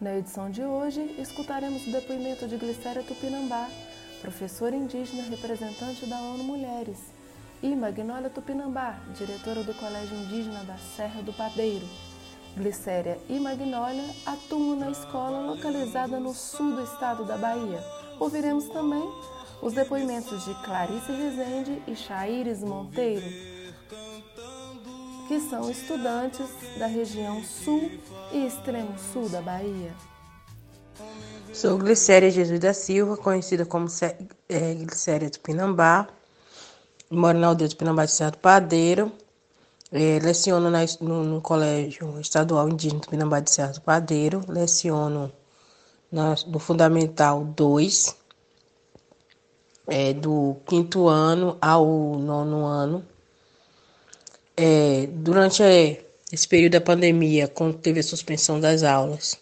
Na edição de hoje, escutaremos o depoimento de Glicéria Tupinambá, professora indígena representante da ONU Mulheres, e Magnólia Tupinambá, diretora do Colégio Indígena da Serra do Padeiro. Glicéria e Magnólia atuam na escola localizada no sul do estado da Bahia. Ouviremos também os depoimentos de Clarice Rezende e Chaires Monteiro, que são estudantes da região sul e extremo sul da Bahia. Sou Glicéria Jesus da Silva, conhecida como é, Glicéria Tupinambá. Moro na aldeia de Tupinambá de Certo Padeiro. É, leciono na, no, no, Colégio Estadual Indígena Tupinambá de Certo Padeiro. Leciono na, no Fundamental 2, é, do quinto ano ao nono ano. É, durante é, esse período da pandemia, quando teve a suspensão das aulas,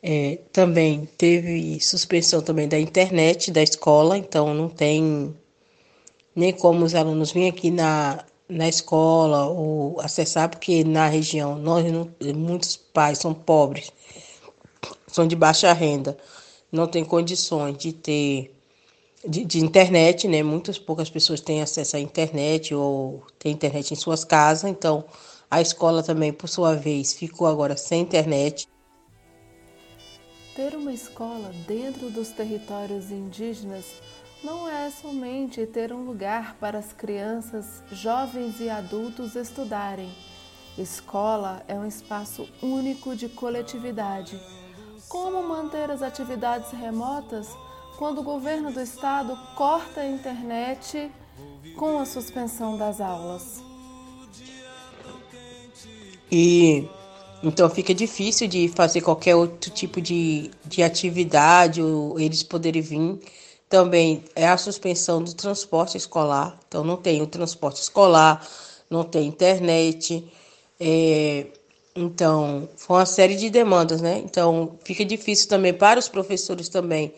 é, também teve suspensão também da internet da escola, então não tem nem como os alunos virem aqui na, na escola ou acessar, porque na região nós não, muitos pais são pobres, são de baixa renda, não tem condições de ter de, de, internet, né? Muitas poucas pessoas têm acesso à internet ou têm internet em suas casas, então a escola também, por sua vez, ficou agora sem internet. Ter uma escola dentro dos territórios indígenas não é somente ter um lugar para as crianças, jovens e adultos estudarem. Escola é um espaço único de coletividade. Como manter as atividades remotas quando o governo do estado corta a internet com a suspensão das aulas. E então fica difícil de fazer qualquer outro tipo de, de atividade, ou eles poderem vir. Também é a suspensão do transporte escolar, então não tem o transporte escolar, não tem internet. É, então, foi uma série de demandas, né? Então, fica difícil também para os professores também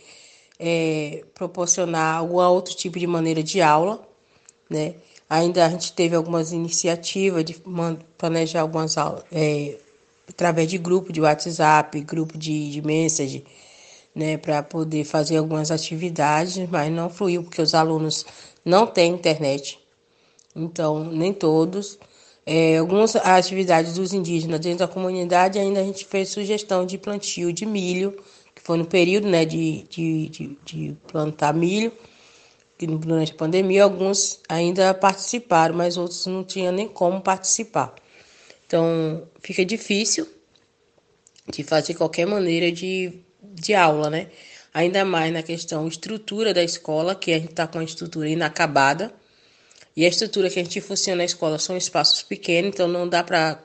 é, proporcionar algum outro tipo de maneira de aula, né? Ainda a gente teve algumas iniciativas de planejar algumas aulas é, através de grupo de WhatsApp, grupo de, de message, né, para poder fazer algumas atividades, mas não fluiu porque os alunos não têm internet, então nem todos. É, algumas atividades dos indígenas dentro da comunidade ainda a gente fez sugestão de plantio de milho foi no período né, de, de, de, de plantar milho, que durante a pandemia alguns ainda participaram, mas outros não tinham nem como participar. Então fica difícil de fazer qualquer maneira de, de aula, né? Ainda mais na questão estrutura da escola, que a gente está com a estrutura inacabada. E a estrutura que a gente funciona na escola são espaços pequenos, então não dá para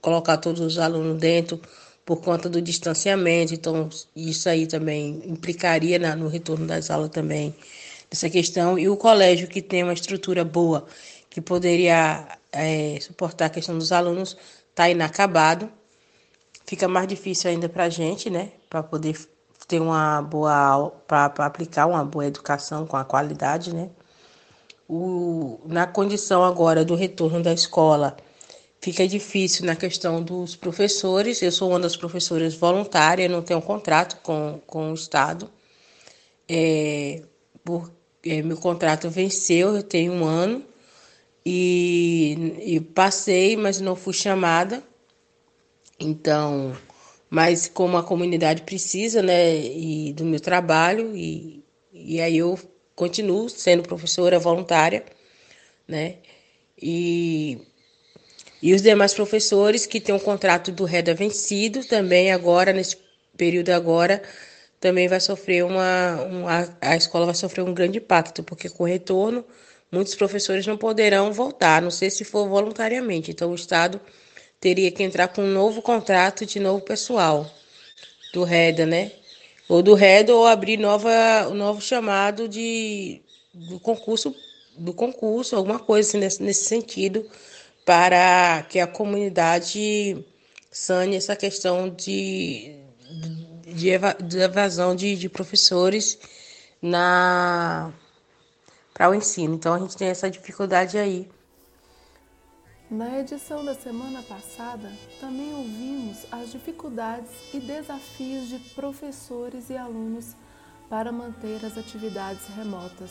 colocar todos os alunos dentro por conta do distanciamento, então isso aí também implicaria na, no retorno das aulas também essa questão. E o colégio que tem uma estrutura boa, que poderia é, suportar a questão dos alunos, está inacabado. Fica mais difícil ainda para a gente, né? Para poder ter uma boa para aplicar uma boa educação com a qualidade, né? O, na condição agora do retorno da escola fica difícil na questão dos professores. Eu sou uma das professoras voluntárias, não tenho contrato com, com o Estado. É, por, é, meu contrato venceu, eu tenho um ano e, e passei, mas não fui chamada. Então, mas como a comunidade precisa, né, e do meu trabalho e, e aí eu continuo sendo professora voluntária, né? E e os demais professores que têm um contrato do REDA vencido, também agora, nesse período agora, também vai sofrer uma, uma, a escola vai sofrer um grande impacto, porque com o retorno, muitos professores não poderão voltar, não sei se for voluntariamente. Então, o Estado teria que entrar com um novo contrato de novo pessoal do REDA, né? Ou do REDA, ou abrir nova, um novo chamado de, do concurso, do concurso, alguma coisa assim, nesse, nesse sentido, para que a comunidade sane essa questão de, de, de evasão de, de professores na para o ensino. Então a gente tem essa dificuldade aí. Na edição da semana passada, também ouvimos as dificuldades e desafios de professores e alunos para manter as atividades remotas.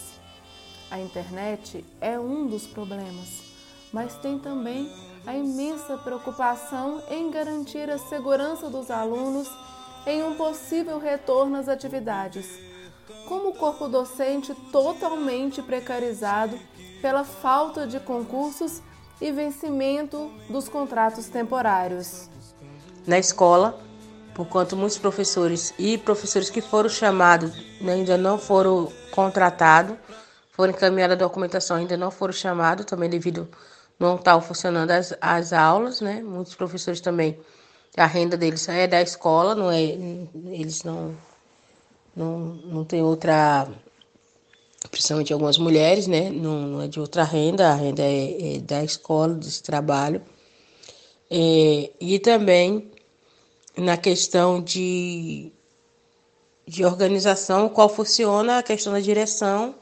A internet é um dos problemas, mas tem também a imensa preocupação em garantir a segurança dos alunos em um possível retorno às atividades, como o corpo docente totalmente precarizado pela falta de concursos e vencimento dos contratos temporários. Na escola, por quanto muitos professores e professores que foram chamados né, ainda não foram contratados, foram encaminhada a documentação, ainda não foram chamados, também devido não estar funcionando as, as aulas, né? Muitos professores também, a renda deles é da escola, não é, eles não, não, não tem outra, principalmente algumas mulheres, né? Não, não é de outra renda, a renda é, é da escola, desse trabalho. É, e também na questão de, de organização, qual funciona a questão da direção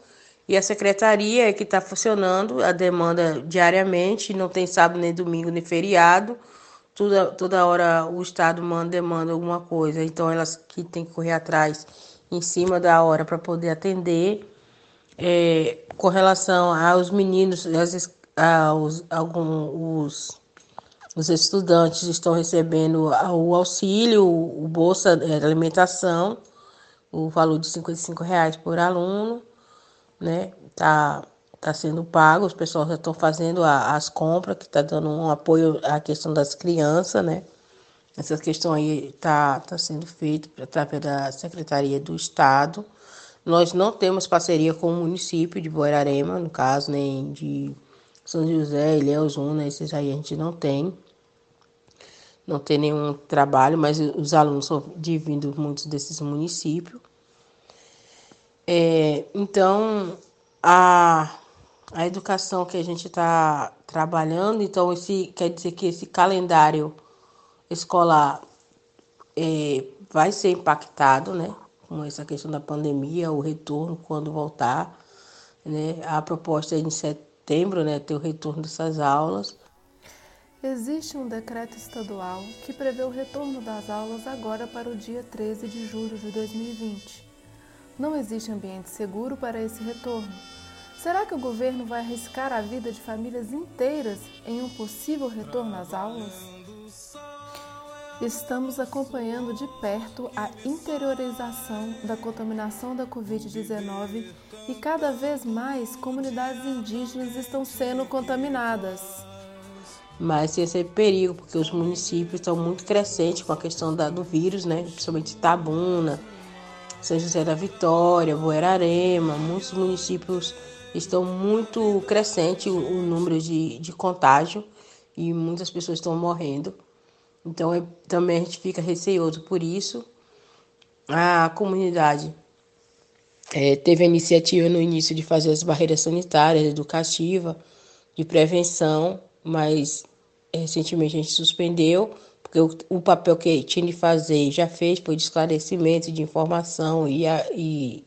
e a secretaria é que está funcionando a demanda diariamente, não tem sábado nem domingo nem feriado. Toda, toda hora o Estado manda, demanda alguma coisa, então elas que tem que correr atrás em cima da hora para poder atender. É, com relação aos meninos, aos, alguns, os estudantes estão recebendo o auxílio, o Bolsa Alimentação, o valor de R$ reais por aluno, né? Tá, tá sendo pago, os pessoal já estão fazendo a, as compras, que está dando um apoio à questão das crianças, né? Essa questão aí tá, tá sendo feita através da Secretaria do Estado. Nós não temos parceria com o município de Boirarema, no caso, nem de São José, Ilhéus, Una, esses aí a gente não tem. Não tem nenhum trabalho, mas os alunos são de vindo muitos desses municípios. É, então, a, a educação que a gente está trabalhando, então, esse, quer dizer que esse calendário escolar é, vai ser impactado, né? Com essa questão da pandemia, o retorno quando voltar. Né? A proposta é em setembro, né? Ter o retorno dessas aulas. Existe um decreto estadual que prevê o retorno das aulas agora para o dia 13 de julho de 2020. Não existe ambiente seguro para esse retorno. Será que o governo vai arriscar a vida de famílias inteiras em um possível retorno às aulas? Estamos acompanhando de perto a interiorização da contaminação da Covid-19 e cada vez mais comunidades indígenas estão sendo contaminadas. Mas esse é perigo, porque os municípios estão muito crescentes com a questão da, do vírus, né? principalmente Itabuna, São José da Vitória, Boerarema, muitos municípios estão muito crescente o, número de, de contágio e muitas pessoas estão morrendo. Então é, também a gente fica receoso por isso. A comunidade é, teve a iniciativa no início de fazer as barreiras sanitárias, educativa, de prevenção, mas recentemente a gente suspendeu, porque o, o papel que tinha de fazer já fez, foi de esclarecimento, de informação e, a, e,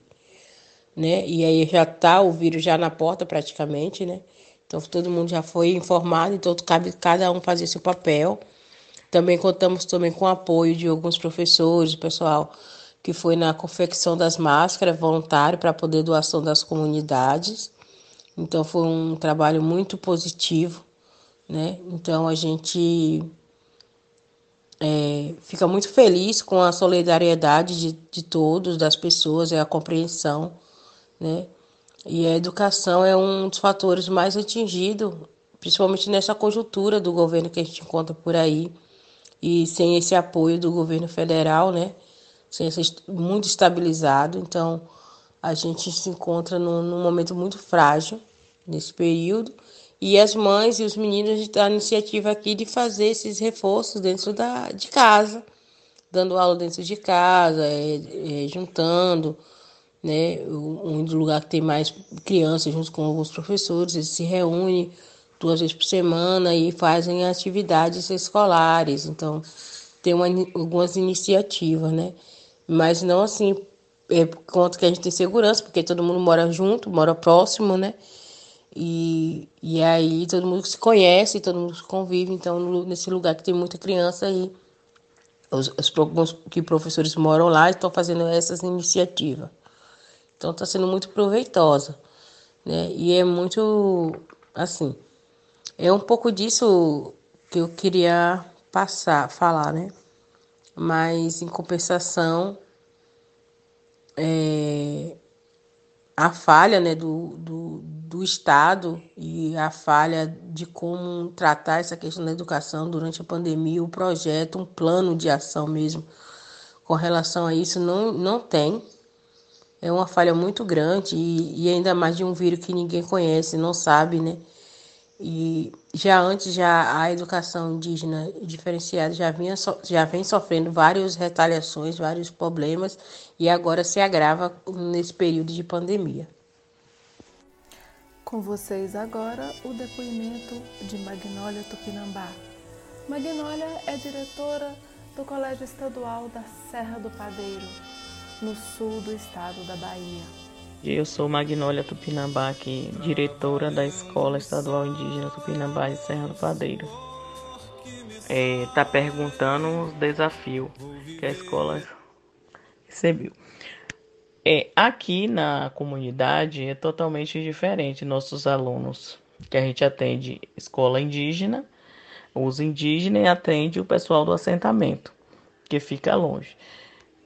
né, e aí já está o vírus já na porta praticamente, né? Então todo mundo já foi informado, então cabe cada um fazer seu papel. Também contamos também com o apoio de alguns professores, pessoal que foi na confecção das máscaras, voluntário para poder doação das comunidades. Então foi um trabalho muito positivo, né? Então a gente é, fica muito feliz com a solidariedade de, de todos, das pessoas, e a compreensão, né? E a educação é um dos fatores mais atingidos, principalmente nessa conjuntura do governo que a gente encontra por aí e sem esse apoio do governo federal, né? Sem esse, muito estabilizado, então a gente se encontra num, num momento muito frágil nesse período e as mães e os meninos estão a iniciativa aqui de fazer esses reforços dentro da, de casa, dando aula dentro de casa, é, é, juntando, né? Um lugar que tem mais crianças junto com alguns professores, eles se reúnem duas vezes por semana e fazem atividades escolares. Então, tem uma, algumas iniciativas, né? Mas não assim, é por conta que a gente tem segurança, porque todo mundo mora junto, mora próximo, né? E, e aí todo mundo se conhece, todo mundo convive, então nesse lugar que tem muita criança aí, os, os que professores moram lá estão fazendo essas iniciativas. Então está sendo muito proveitosa, né? E é muito assim, é um pouco disso que eu queria passar, falar, né? Mas em compensação, é, a falha né, do, do, do Estado e a falha de como tratar essa questão da educação durante a pandemia, o projeto, um plano de ação mesmo com relação a isso não, não tem. É uma falha muito grande e, e ainda mais de um vírus que ninguém conhece, não sabe, né? E já antes já a educação indígena diferenciada já vinha já vem sofrendo várias retaliações, vários problemas e agora se agrava nesse período de pandemia. Com vocês agora o depoimento de Magnólia Tupinambá. Magnólia é diretora do Colégio Estadual da Serra do Padeiro, no sul do estado da Bahia. Eu sou Magnólia Tupinambá, aqui, diretora da Escola Estadual Indígena Tupinambá de Serra do Padeiro. É, tá perguntando os desafios que a escola recebeu. É, aqui na comunidade é totalmente diferente. Nossos alunos que a gente atende escola indígena, os indígenas e atende o pessoal do assentamento, que fica longe.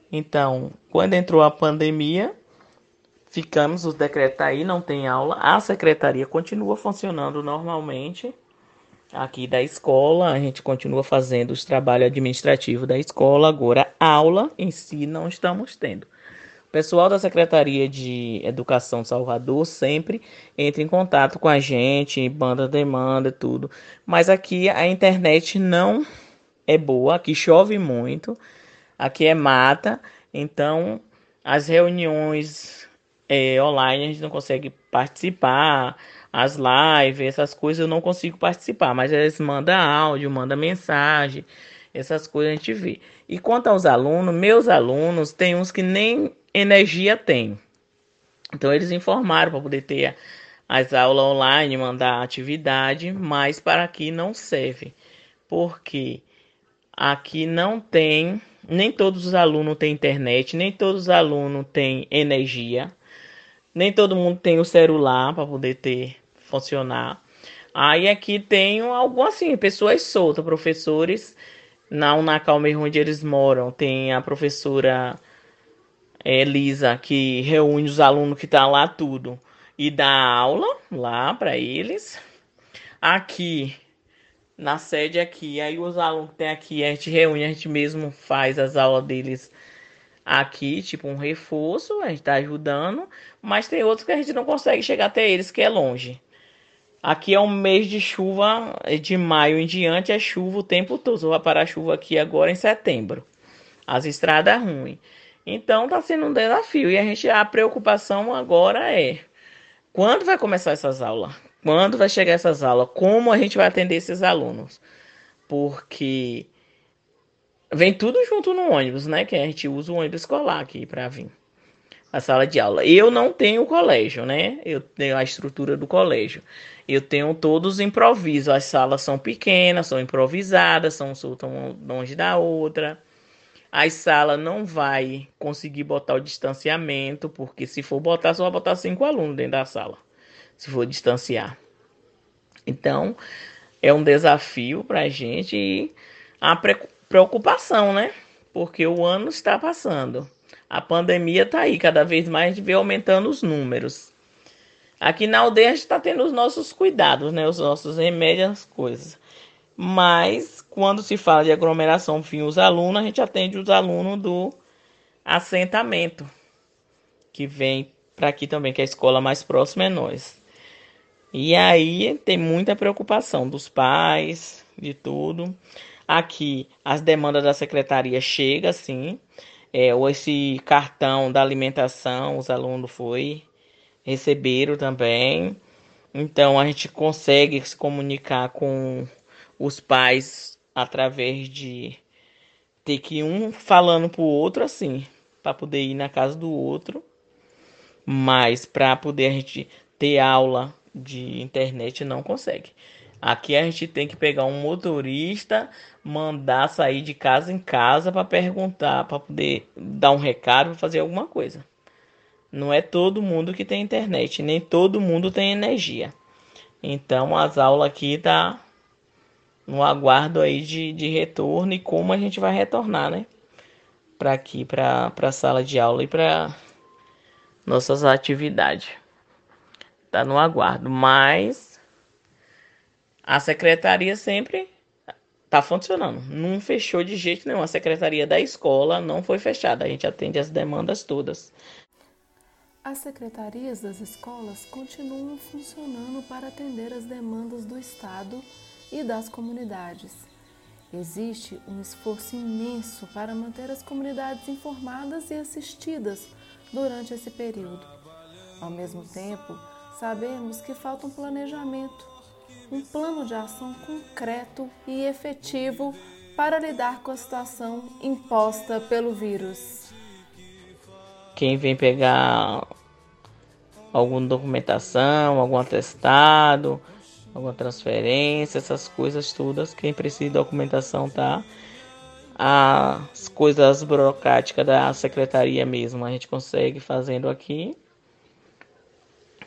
Então, quando entrou a pandemia, ficamos, os decretos aí, não tem aula. A secretaria continua funcionando normalmente aqui da escola, a gente continua fazendo os trabalhos administrativos da escola, agora aula em si não estamos tendo. Pessoal da Secretaria de Educação Salvador sempre entra em contato com a gente, banda demanda tudo, mas aqui a internet não é boa, aqui chove muito, aqui é mata, então as reuniões é, online a gente não consegue participar, as lives, essas coisas eu não consigo participar, mas eles mandam áudio, mandam mensagem, essas coisas a gente vê. E quanto aos alunos, meus alunos, tem uns que nem energia tem. Então eles informaram para poder ter as aulas online, mandar atividade, mas para aqui não serve. Porque aqui não tem, nem todos os alunos têm internet, nem todos os alunos têm energia. Nem todo mundo tem o celular para poder ter funcionar. Aí aqui tem algo assim, pessoas soltas, professores na Unacal mesmo onde eles moram, tem a professora Elisa que reúne os alunos que tá lá tudo e dá aula lá para eles. Aqui na sede aqui, aí os alunos que tem aqui, a gente reúne, a gente mesmo faz as aulas deles aqui, tipo um reforço, a gente está ajudando, mas tem outros que a gente não consegue chegar até eles, que é longe. Aqui é um mês de chuva, de maio em diante é chuva o tempo todo. Só vai parar chuva aqui agora em setembro. As estradas ruins. Então está sendo um desafio. E a gente a preocupação agora é quando vai começar essas aulas? Quando vai chegar essas aulas? Como a gente vai atender esses alunos? Porque Vem tudo junto no ônibus, né? Que a gente usa o ônibus escolar aqui para vir. A sala de aula. Eu não tenho colégio, né? Eu tenho a estrutura do colégio. Eu tenho todos improvisos. As salas são pequenas, são improvisadas, são soltam longe da outra. A sala não vai conseguir botar o distanciamento, porque se for botar, só vai botar cinco alunos dentro da sala. Se for distanciar. Então, é um desafio para a gente e a preocupação né? Porque o ano está passando. A pandemia está aí, cada vez mais vê aumentando os números. Aqui na aldeia a gente está tendo os nossos cuidados, né? Os nossos remédios, as coisas. Mas quando se fala de aglomeração fim os alunos, a gente atende os alunos do assentamento, que vem para aqui também, que é a escola mais próxima é nós. E aí tem muita preocupação dos pais, de tudo. Aqui as demandas da secretaria chegam, sim. É, ou esse cartão da alimentação, os alunos foi receberam também. Então a gente consegue se comunicar com os pais através de ter que um falando pro outro assim, para poder ir na casa do outro. Mas para poder a gente ter aula de internet não consegue. Aqui a gente tem que pegar um motorista, mandar sair de casa em casa para perguntar, para poder dar um recado, fazer alguma coisa. Não é todo mundo que tem internet, nem todo mundo tem energia. Então as aulas aqui tá no aguardo aí de, de retorno e como a gente vai retornar, né? Para aqui, para a sala de aula e para nossas atividades. Tá no aguardo, mas a secretaria sempre tá funcionando. Não fechou de jeito nenhum. A secretaria da escola não foi fechada. A gente atende as demandas todas. As secretarias das escolas continuam funcionando para atender as demandas do Estado e das comunidades. Existe um esforço imenso para manter as comunidades informadas e assistidas durante esse período. Ao mesmo tempo, sabemos que falta um planejamento, um plano de ação concreto e efetivo para lidar com a situação imposta pelo vírus. Quem vem pegar alguma documentação, algum atestado, alguma transferência, essas coisas todas, quem precisa de documentação tá as coisas burocráticas da secretaria mesmo, a gente consegue fazendo aqui.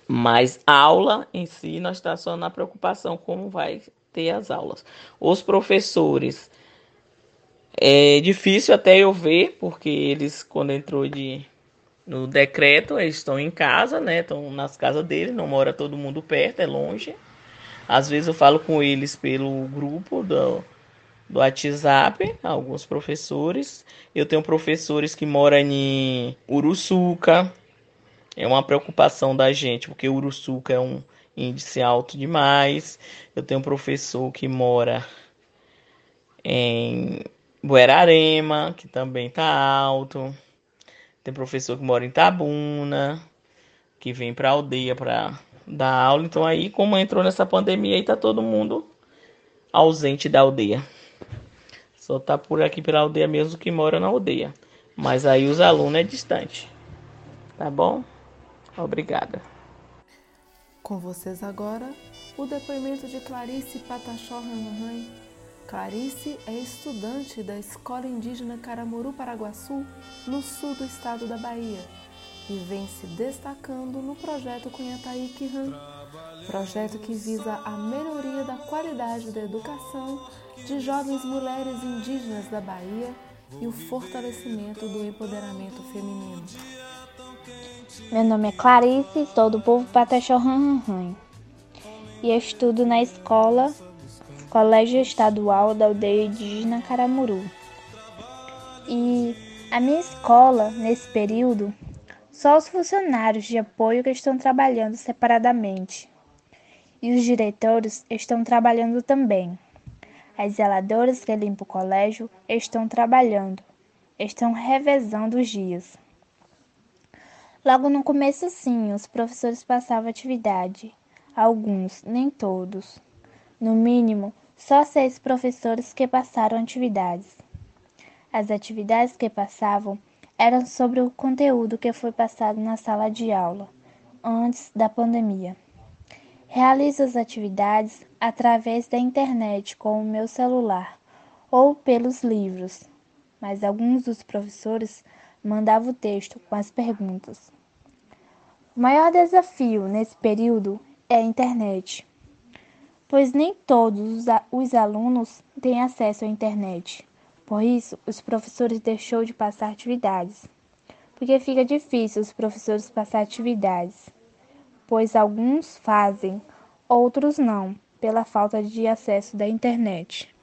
Mas aula em si, nós está só na preocupação como vai ter as aulas. Os professores, é difícil até eu ver, porque eles, quando entrou de, no decreto, eles estão em casa, né? Estão nas casas deles, não mora todo mundo perto, é longe. Às vezes eu falo com eles pelo grupo do, do WhatsApp, alguns professores. Eu tenho professores que moram em Uruçuca. É uma preocupação da gente, porque Uruçuca é um índice alto demais. Eu tenho um professor que mora em Buerarema, que também tá alto. Tem professor que mora em Tabuna, que vem para aldeia para dar aula. Então aí, como entrou nessa pandemia, aí tá todo mundo ausente da aldeia. Só tá por aqui pela aldeia mesmo que mora na aldeia. Mas aí os alunos é distante. Tá bom? Obrigada. Com vocês agora, o depoimento de Clarice Patachó Ranhan. Clarice é estudante da Escola Indígena Caramuru Paraguaçu, no sul do estado da Bahia, e vem se destacando no projeto Cunhataí Kihan, projeto que visa a melhoria da qualidade da educação de jovens mulheres indígenas da Bahia e o fortalecimento do empoderamento feminino. Meu nome é Clarice, sou do povo Pataxó Ranhan e estudo na escola Colégio Estadual da Aldeia Indígena Caramuru. E a minha escola, nesse período, só os funcionários de apoio que estão trabalhando separadamente. E os diretores estão trabalhando também. As zeladoras que limpam o colégio estão trabalhando, estão revezando os dias. Logo no começo, sim, os professores passavam atividade. Alguns, nem todos. No mínimo, só seis professores que passaram atividades. As atividades que passavam eram sobre o conteúdo que foi passado na sala de aula, antes da pandemia. Realizo as atividades através da internet com o meu celular ou pelos livros, mas alguns dos professores mandavam o texto com as perguntas. O maior desafio nesse período é a internet, pois nem todos os alunos têm acesso à internet. Por isso, os professores deixou de passar atividades, porque fica difícil os professores passar atividades pois alguns fazem, outros não, pela falta de acesso da internet.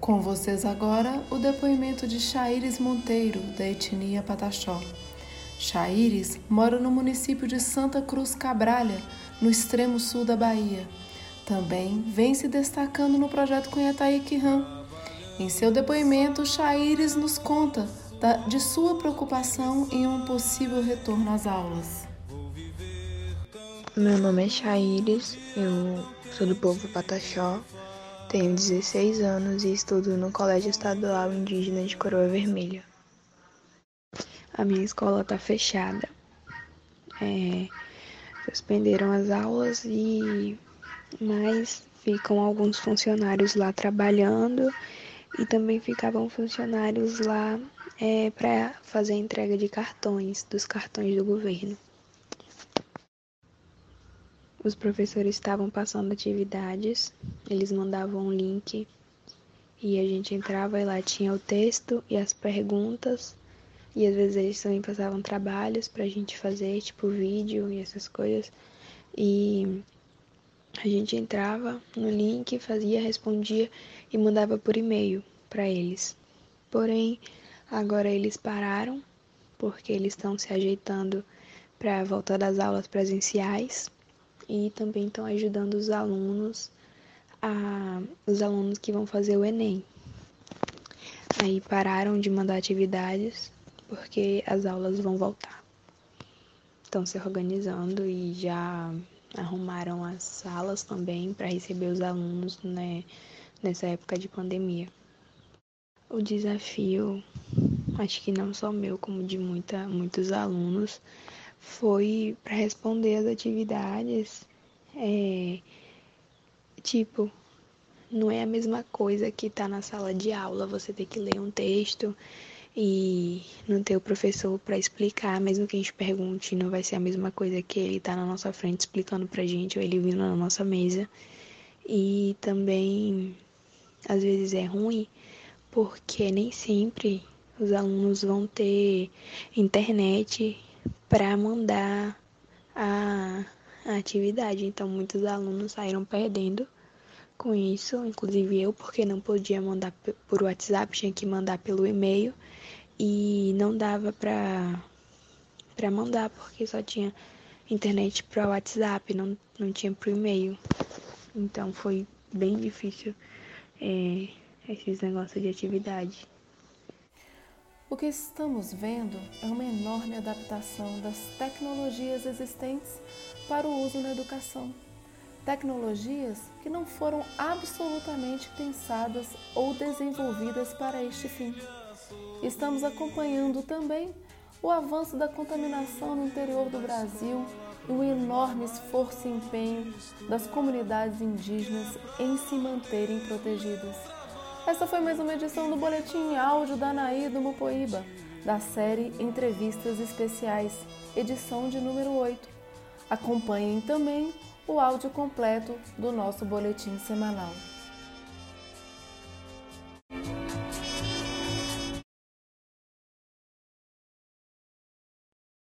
Com vocês agora o depoimento de Chaires Monteiro, da etnia Pataxó. Chaires mora no município de Santa Cruz Cabralha, no extremo sul da Bahia. Também vem se destacando no projeto Cunhataí Kihan. Em seu depoimento, Chaires nos conta de sua preocupação em um possível retorno às aulas. Meu nome é Chaires, eu sou do povo Pataxó, tenho 16 anos e estudo no Colégio Estadual Indígena de Coroa Vermelha. A minha escola está fechada. É, suspenderam as aulas e mais ficam alguns funcionários lá trabalhando e também ficavam funcionários lá é, para fazer a entrega de cartões, dos cartões do governo. Os professores estavam passando atividades, eles mandavam um link e a gente entrava e lá tinha o texto e as perguntas. E às vezes eles também passavam trabalhos pra gente fazer, tipo vídeo e essas coisas. E a gente entrava no link, fazia, respondia e mandava por e-mail para eles. Porém, agora eles pararam porque eles estão se ajeitando para a volta das aulas presenciais e também estão ajudando os alunos a, os alunos que vão fazer o Enem. Aí pararam de mandar atividades porque as aulas vão voltar. Estão se organizando e já arrumaram as salas também para receber os alunos né, nessa época de pandemia. O desafio, acho que não só meu, como de muita, muitos alunos, foi para responder as atividades é, Tipo, não é a mesma coisa que tá na sala de aula, você ter que ler um texto e não ter o professor para explicar, mesmo que a gente pergunte, não vai ser a mesma coisa que ele tá na nossa frente explicando pra gente ou ele vindo na nossa mesa. E também às vezes é ruim porque nem sempre os alunos vão ter internet para mandar a, a atividade. Então muitos alunos saíram perdendo com isso, inclusive eu, porque não podia mandar por WhatsApp, tinha que mandar pelo e-mail e não dava pra, pra mandar porque só tinha internet para WhatsApp, não, não tinha pro e-mail. Então foi bem difícil é, esses negócios de atividade. O que estamos vendo é uma enorme adaptação das tecnologias existentes para o uso na educação tecnologias que não foram absolutamente pensadas ou desenvolvidas para este fim. Estamos acompanhando também o avanço da contaminação no interior do Brasil o enorme esforço e empenho das comunidades indígenas em se manterem protegidas. Esta foi mais uma edição do Boletim Áudio da Anaí do Mupoíba, da série Entrevistas Especiais, edição de número 8. Acompanhem também o áudio completo do nosso boletim semanal.